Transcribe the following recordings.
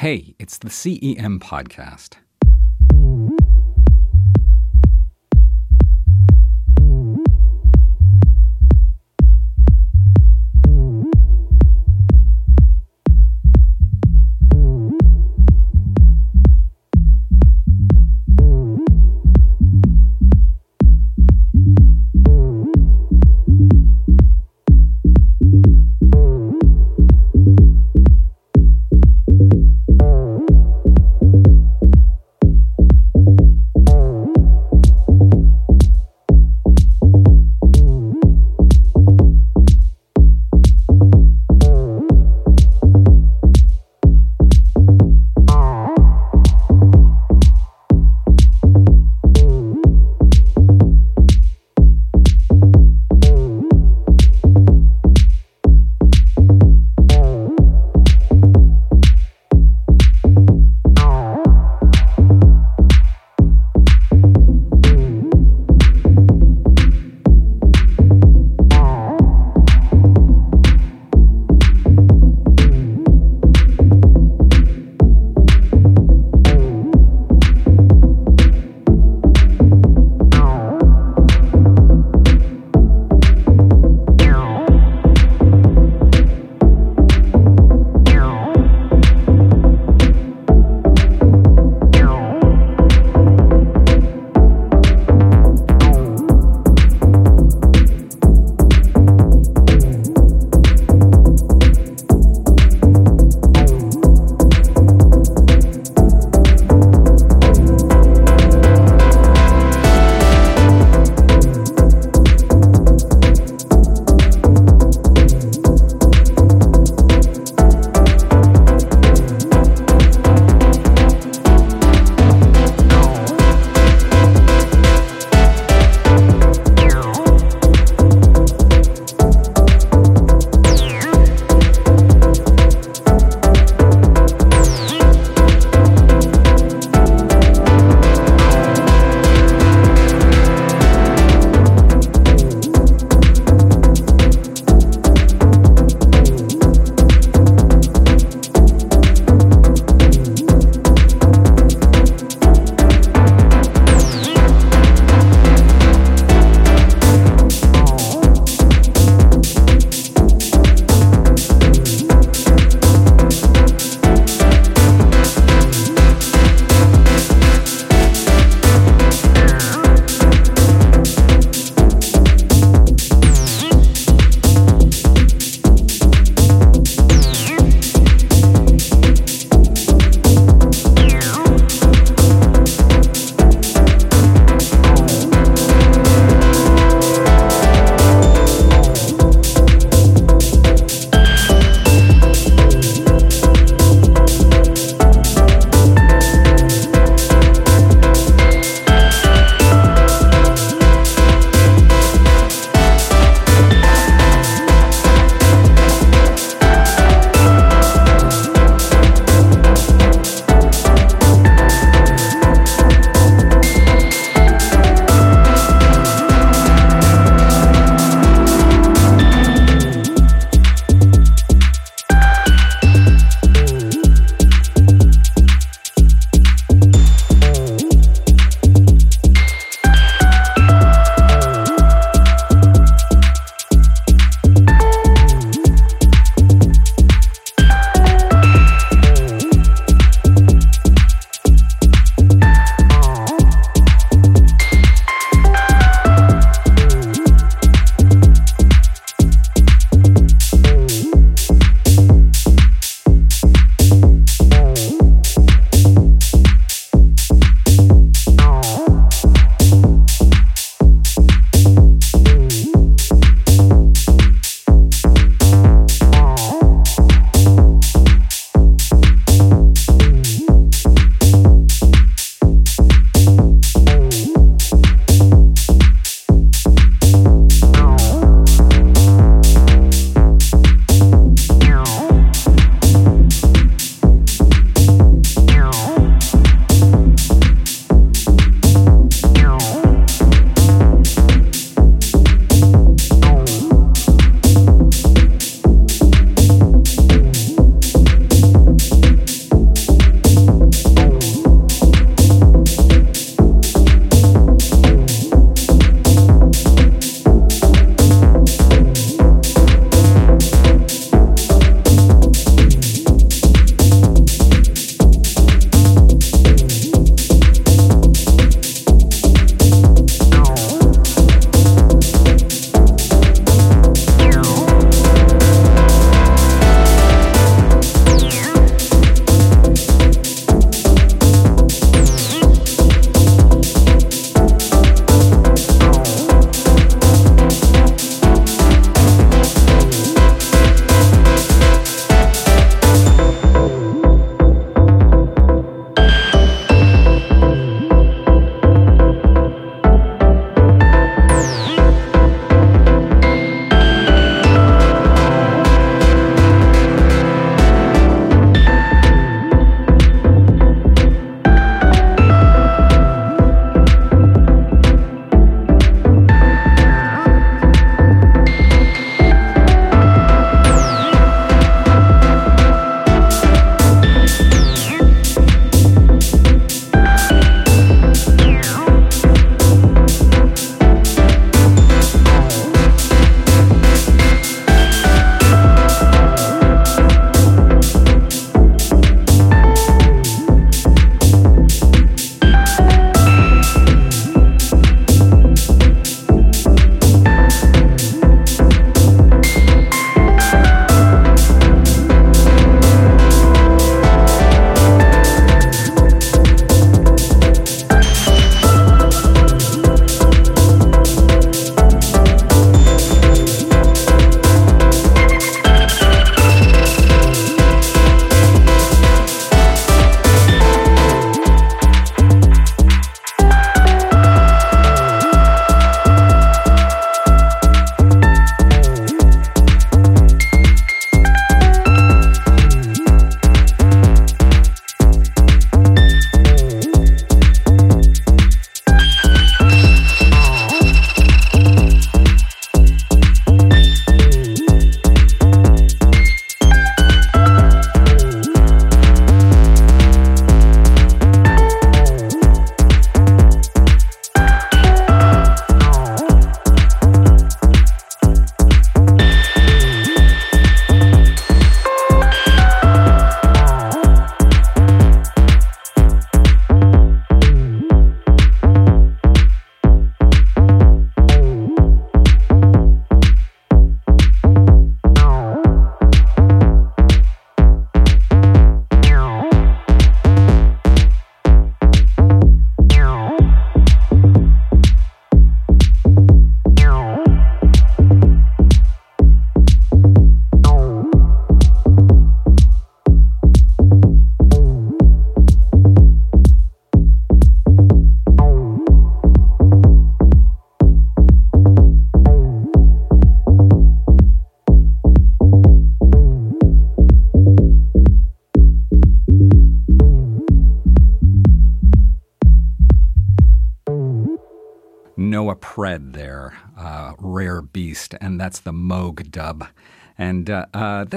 Hey, it's the CEM podcast.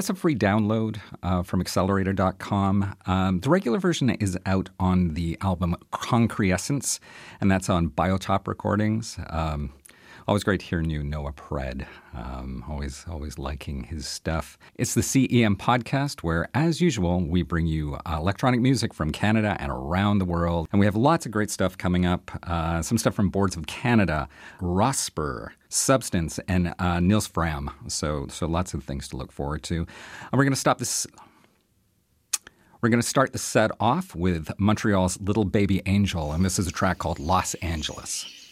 That's a free download uh, from accelerator.com. Um, the regular version is out on the album Concrescence, and that's on Biotop Recordings. Um, Always great hearing you, Noah Pred. Um, always, always liking his stuff. It's the CEM podcast where, as usual, we bring you uh, electronic music from Canada and around the world. And we have lots of great stuff coming up. Uh, some stuff from Boards of Canada, Rosper, Substance, and uh, Nils Frahm. So, so lots of things to look forward to. And we're going to stop this. We're going to start the set off with Montreal's Little Baby Angel, and this is a track called Los Angeles.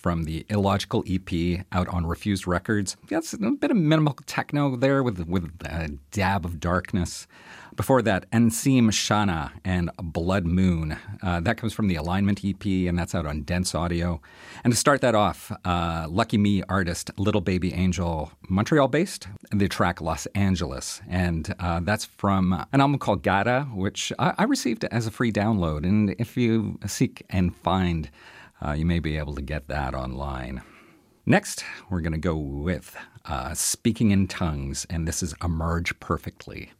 From the Illogical EP out on Refused Records. That's a bit of minimal techno there with, with a dab of darkness. Before that, Ensim Shana and Blood Moon. Uh, that comes from the Alignment EP, and that's out on Dense Audio. And to start that off, uh, Lucky Me artist Little Baby Angel, Montreal based, the track Los Angeles. And uh, that's from an album called Gata, which I, I, received as a free download. And if you seek and find, uh, you may be able to get that online. Next, we're going to go with uh, Speaking in Tongues, and this is Emerge Perfectly.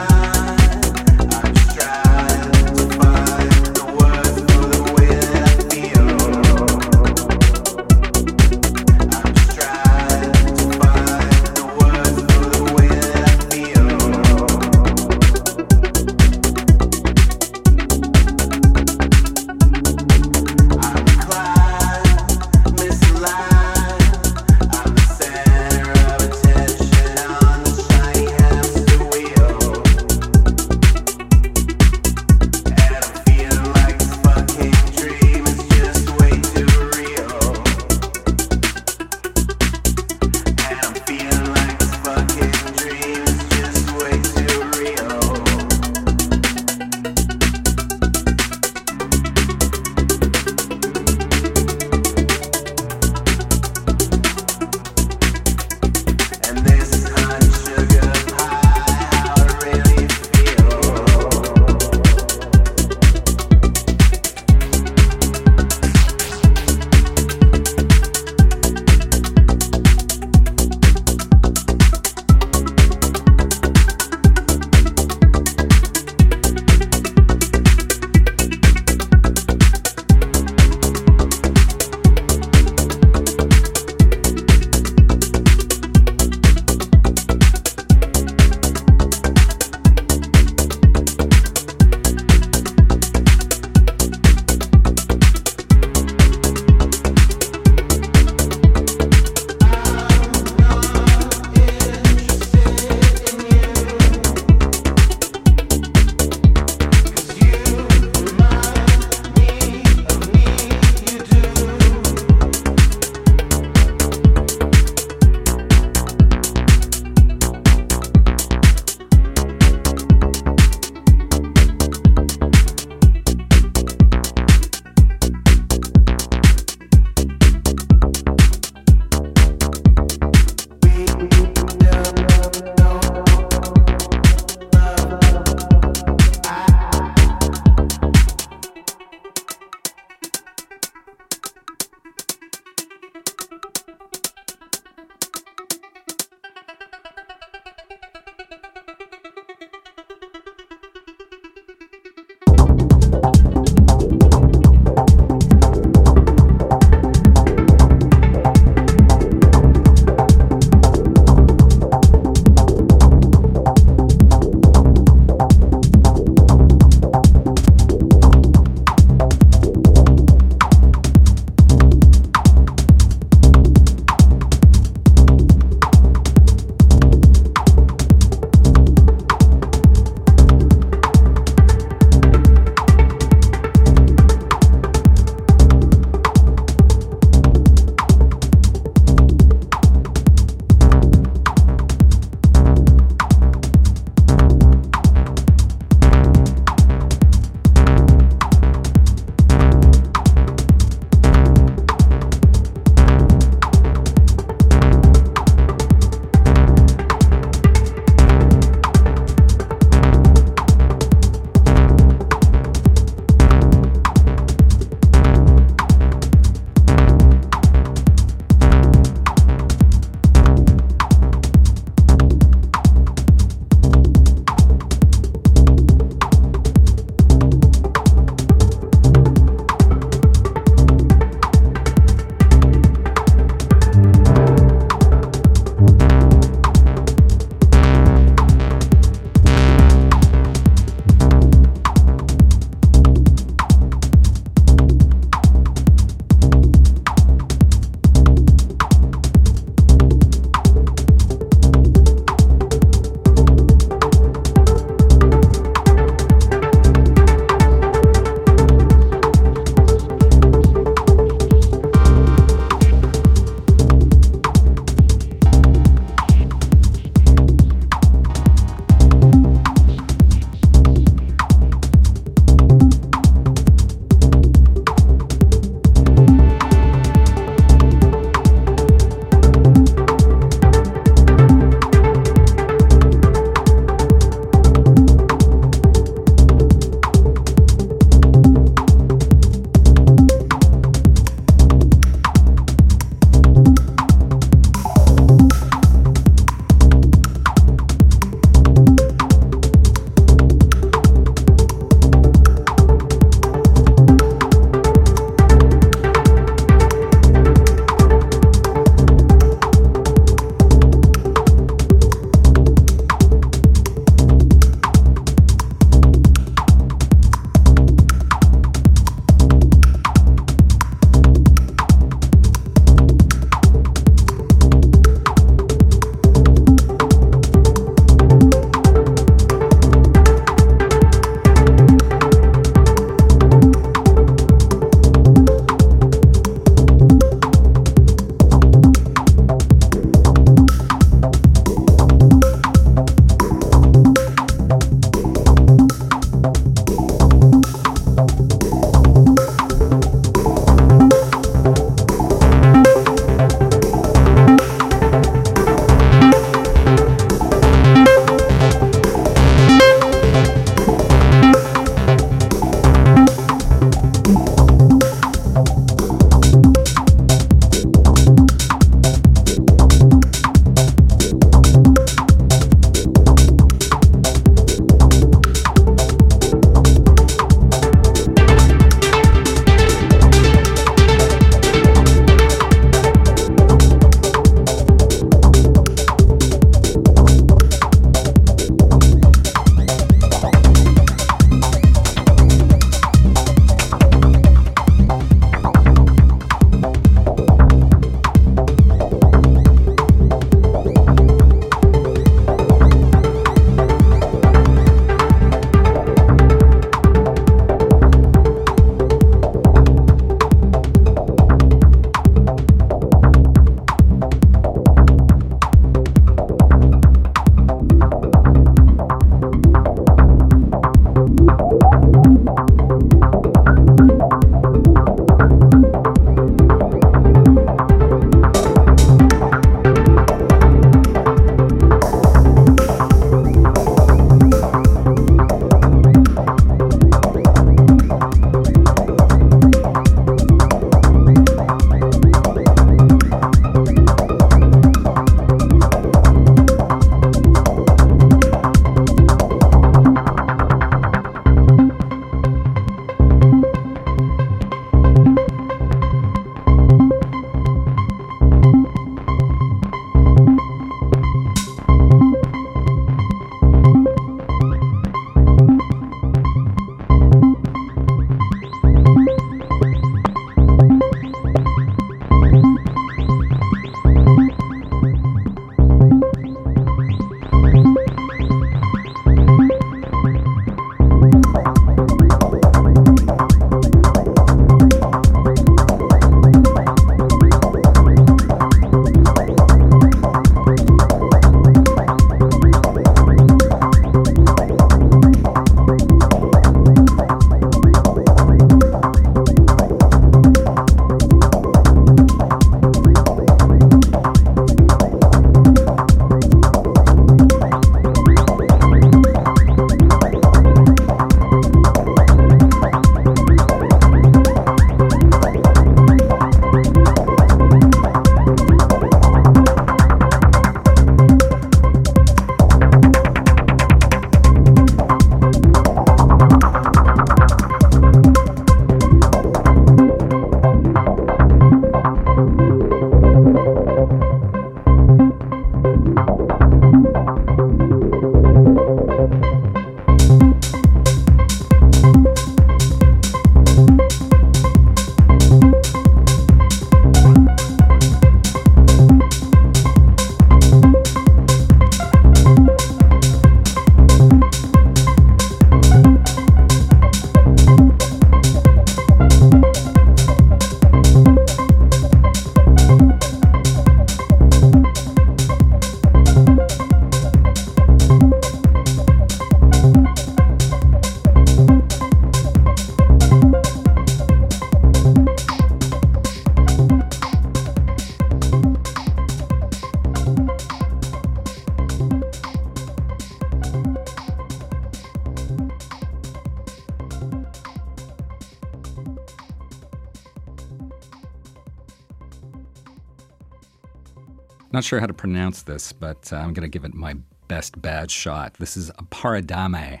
Not sure how to pronounce this, but uh, I'm going to give it my best bad shot. This is Paradame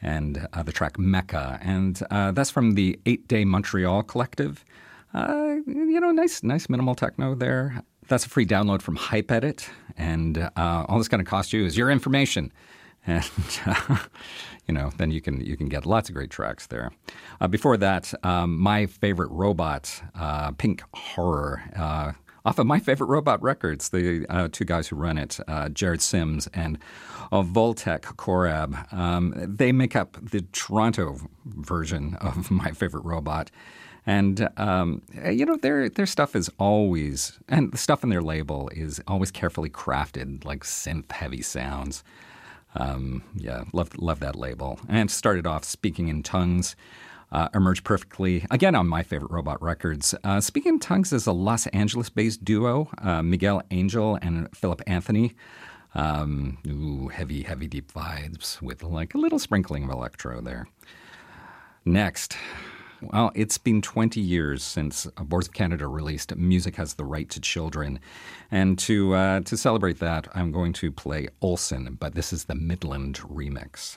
and uh, the track Mecca. And uh, that's from the Eight Day Montreal Collective. Uh, you know, nice, nice minimal techno there. That's a free download from Hypeddit. And uh, all it's going to cost you is your information. And you know, then you can you can get lots of great tracks there. Uh, before that, um, my favorite robot, Pink Horror, off of my favorite robot records, the uh, two guys who run it, uh, Jared Sims and uh, Voytek Korab, um, they make up the Toronto version of my favorite robot. And um, you know their their stuff is always, and the stuff in their label is always carefully crafted, like synth heavy sounds. Um, yeah, love love that label. And started off speaking in tongues uh, perfectly, again, on my favorite robot records. Uh, Speaking in Tongues is a Los Angeles based duo, uh, Miguel Angel and Philip Anthony. Um, ooh, heavy, heavy, deep vibes with like a little sprinkling of electro there. Next, well, it's been 20 years since Boards of Canada released Music Has the Right to Children. And to, uh, to celebrate that, I'm going to play Olson, but this is the Midland remix.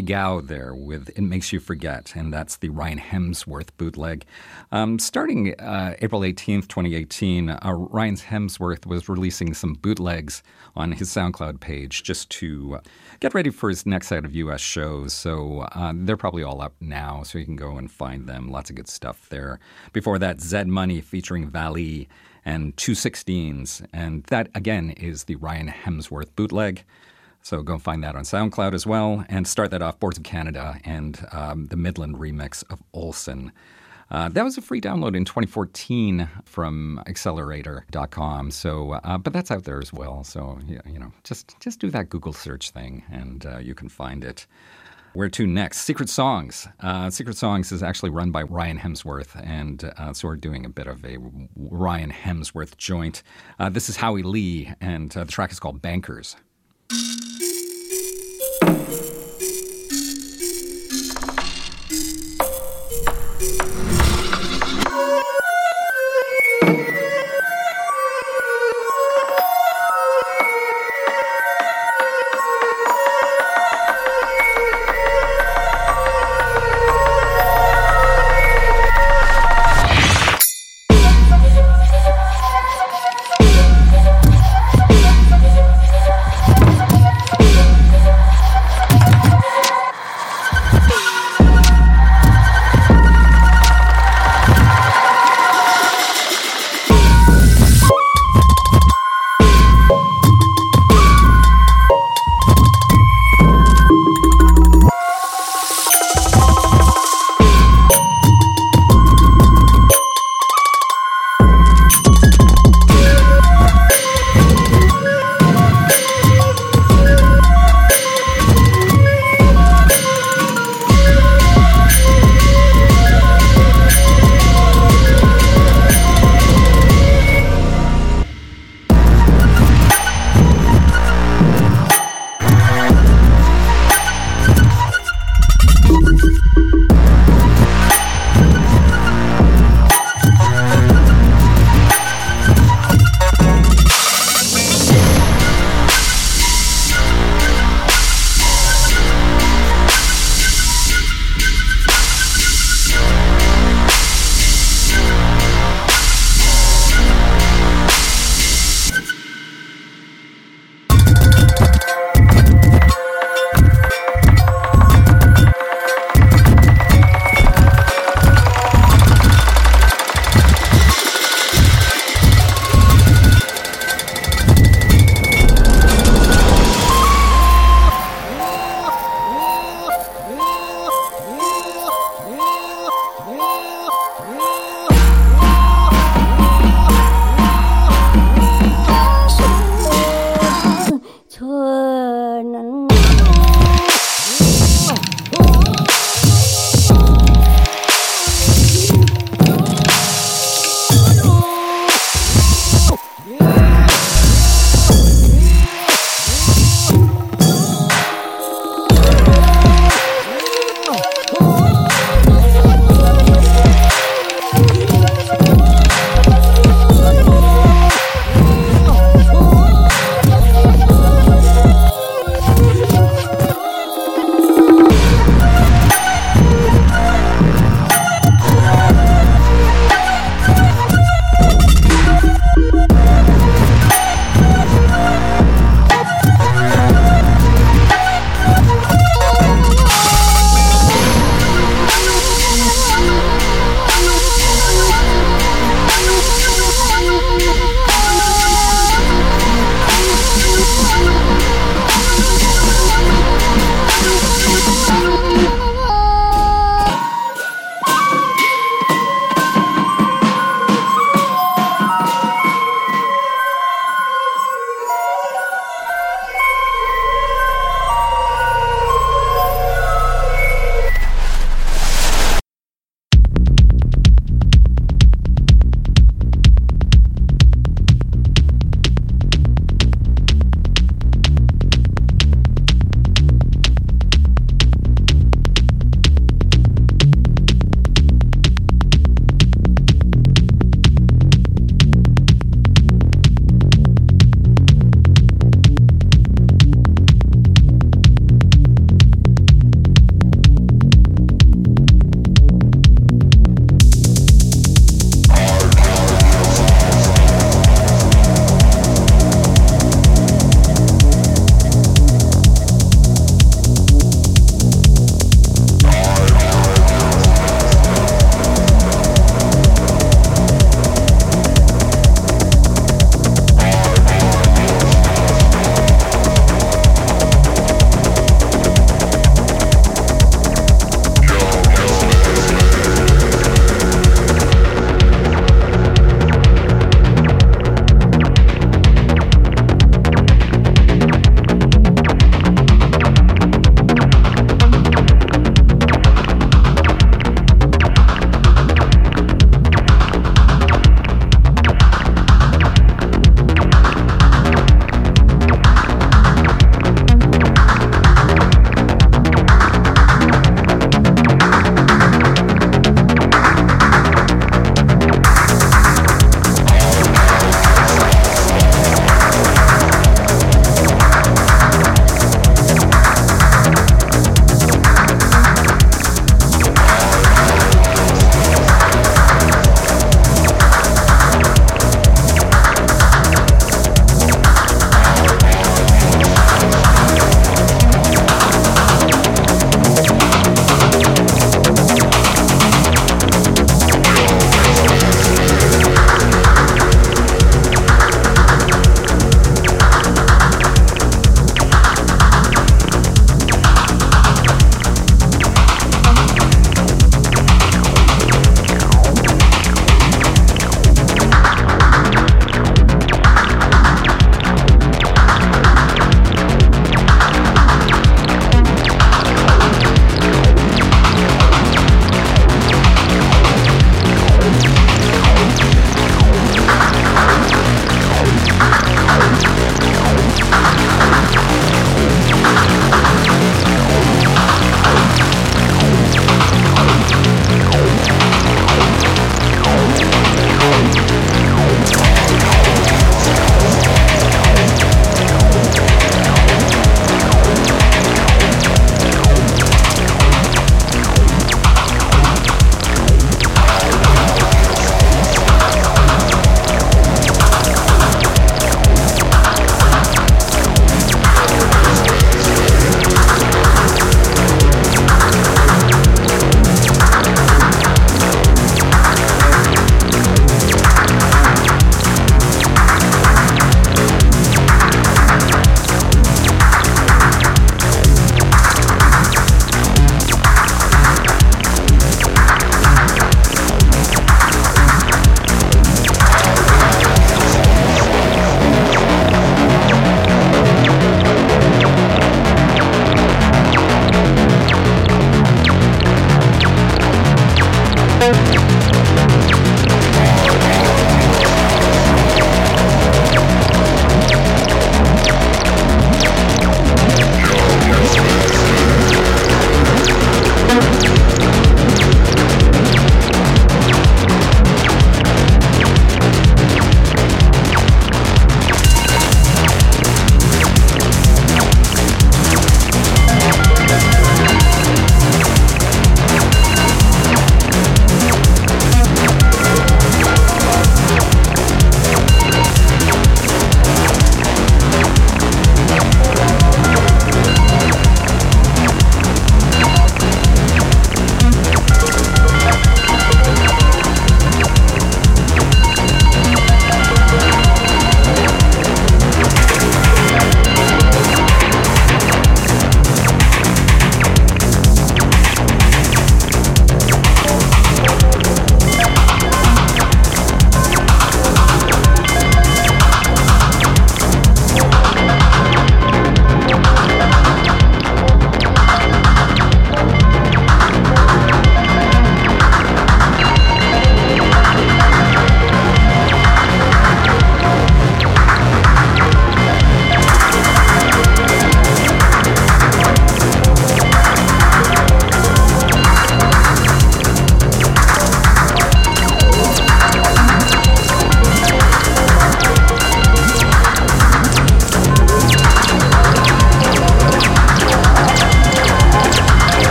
Gou there with It Makes You Forget, and that's the Ryan Hemsworth bootleg. Um, starting uh, April 18th, 2018, uh, Ryan Hemsworth was releasing some bootlegs on his SoundCloud page just to uh, get ready for his next set of U.S. shows. So uh, they're probably all up now, so you can go and find them. Lots of good stuff there. Before that, Zed Money featuring Valley and Two Sixteens, and that again is the Ryan Hemsworth bootleg. So go find that on SoundCloud as well, and start that off. Boards of Canada and um, the Midland remix of Olson. Uh, that was a free download in 2014 from XLR8R.com. So, uh, but that's out there as well. So, you know, just just do that Google search thing, and uh, you can find it. Where to next? Secret Songs. Uh, Secret Songs is actually run by Ryan Hemsworth, and uh, so we're doing a bit of a Ryan Hemsworth joint. Uh, this is Howie Lee, and the track is called Bankers.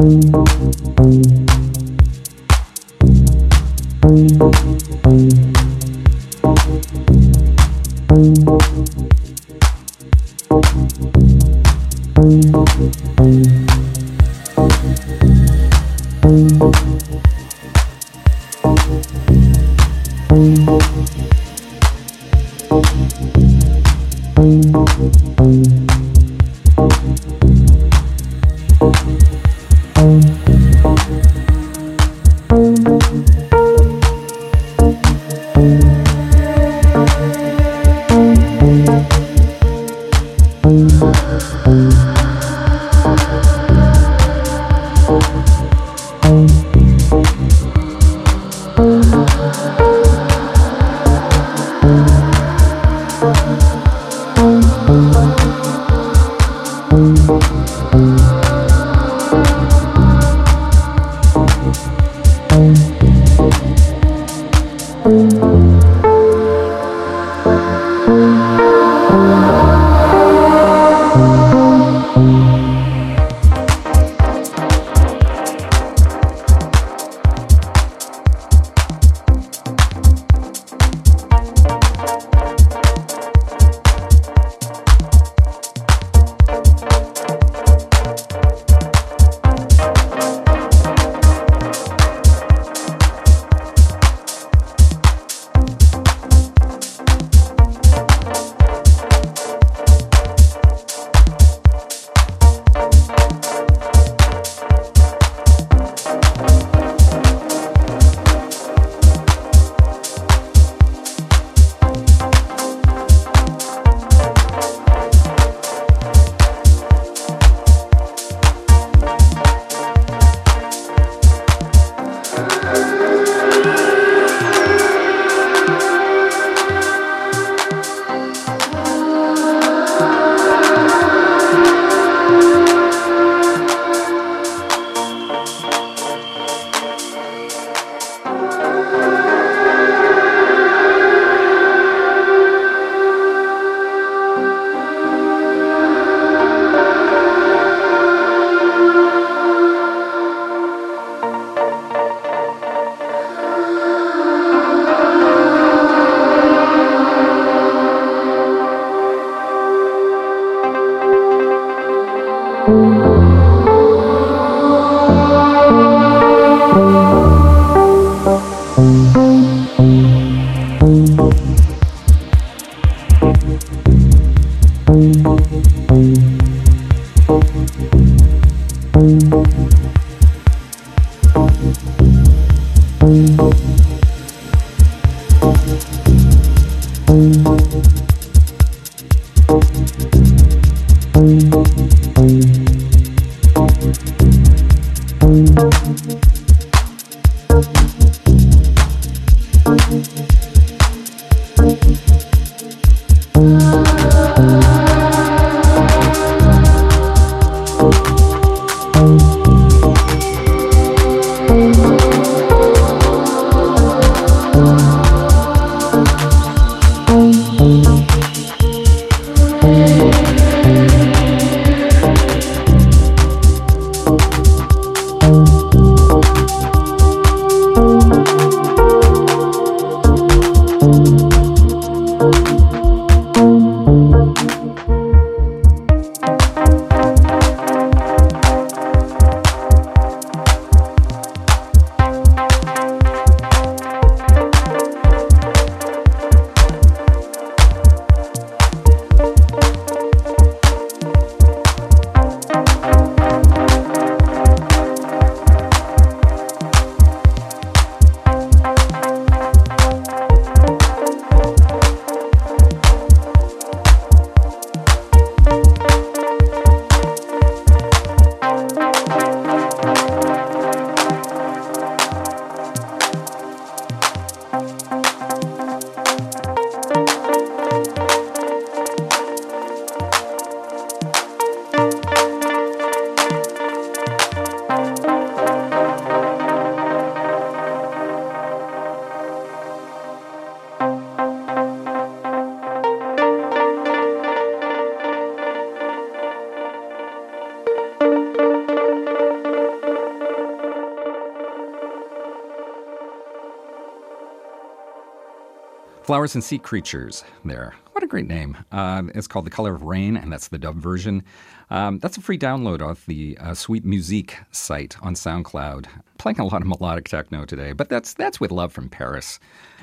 Thank you. Flowers and Sea Creatures there. What a great name. Uh, it's called The Color of Rain, and that's the dub version. Um, that's a free download off the uh, Sweet Musique site on SoundCloud. Playing a lot of melodic techno today, but that's that's with love from Paris.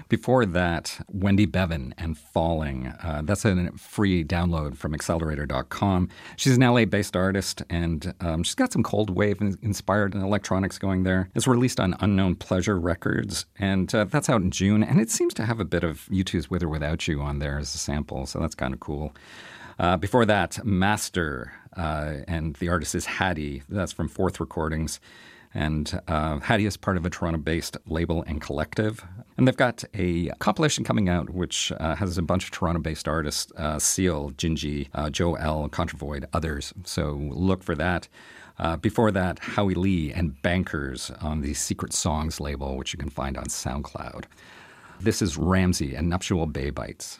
Before that, Wendy Bevan and Falling. Uh, that's a free download from XLR8R.com. She's an LA based artist, and um, she's got some cold wave inspired electronics going there. It's released on Unknown Pleasure Records, and uh, that's out in June. And it seems to have a bit of U2's With or Without You on there as a sample, so that's kind of cool. Uh, before that, Master, uh, and the artist is Hattie. That's from Fourth Recordings. And uh, Hattie is part of a Toronto based label and collective. And they've got a compilation coming out which uh, has a bunch of Toronto based artists uh, Seal, Gingy, uh, Joe L., Contravoid, others. So look for that. Uh, before that, Howie Lee and Bankers on the Secret Songs label, which you can find on SoundCloud. This is Ramsey and Nuptial Bay Bites.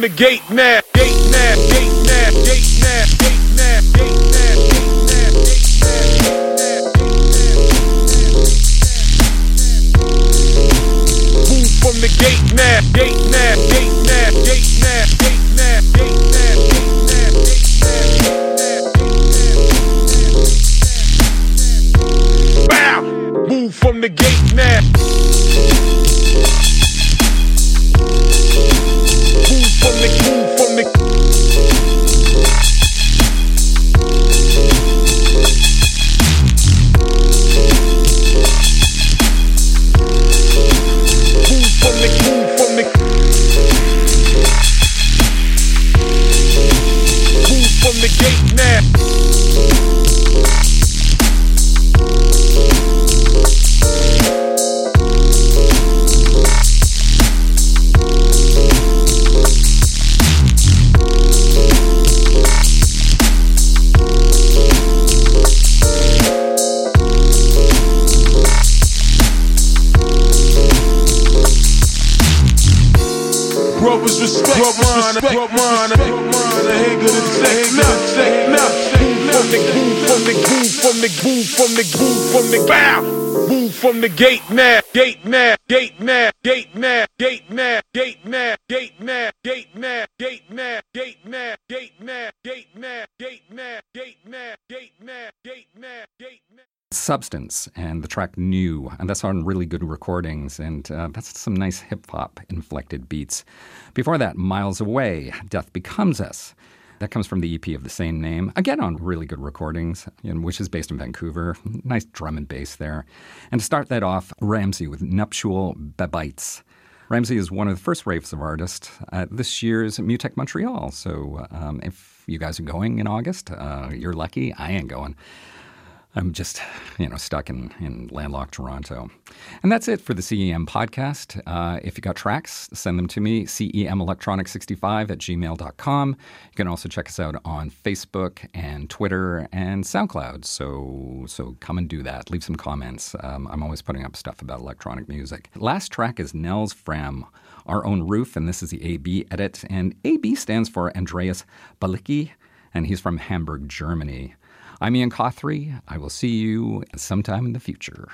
the gate now. Substance and the track New, and that's on really good recordings, and uh, that's some nice hip hop inflected beats. Before that, Miles Away, Death Becomes Us. That comes from the EP of the same name, again on really good recordings, which is based in Vancouver. Nice drum and bass there. And to start that off, Ramsey with Nuptial Babites. Ramsey is one of the first raves of artists at this year's MUTEK Montreal. So um, if you guys are going in August, uh, you're lucky. I ain't going. I'm just, you know, stuck in, in landlocked Toronto. And that's it for the CEM podcast. Uh, if you got tracks, send them to me, cemelectronic65 at gmail.com. You can also check us out on Facebook and Twitter and SoundCloud. So, so come and do that. Leave some comments. Um, I'm always putting up stuff about electronic music. Last track is Nils Frahm, Our Own Roof, and this is the AB edit. And AB stands for Andreas Balicki, and he's from Hamburg, Germany. I'm Ian Cothry. I will see you sometime in the future.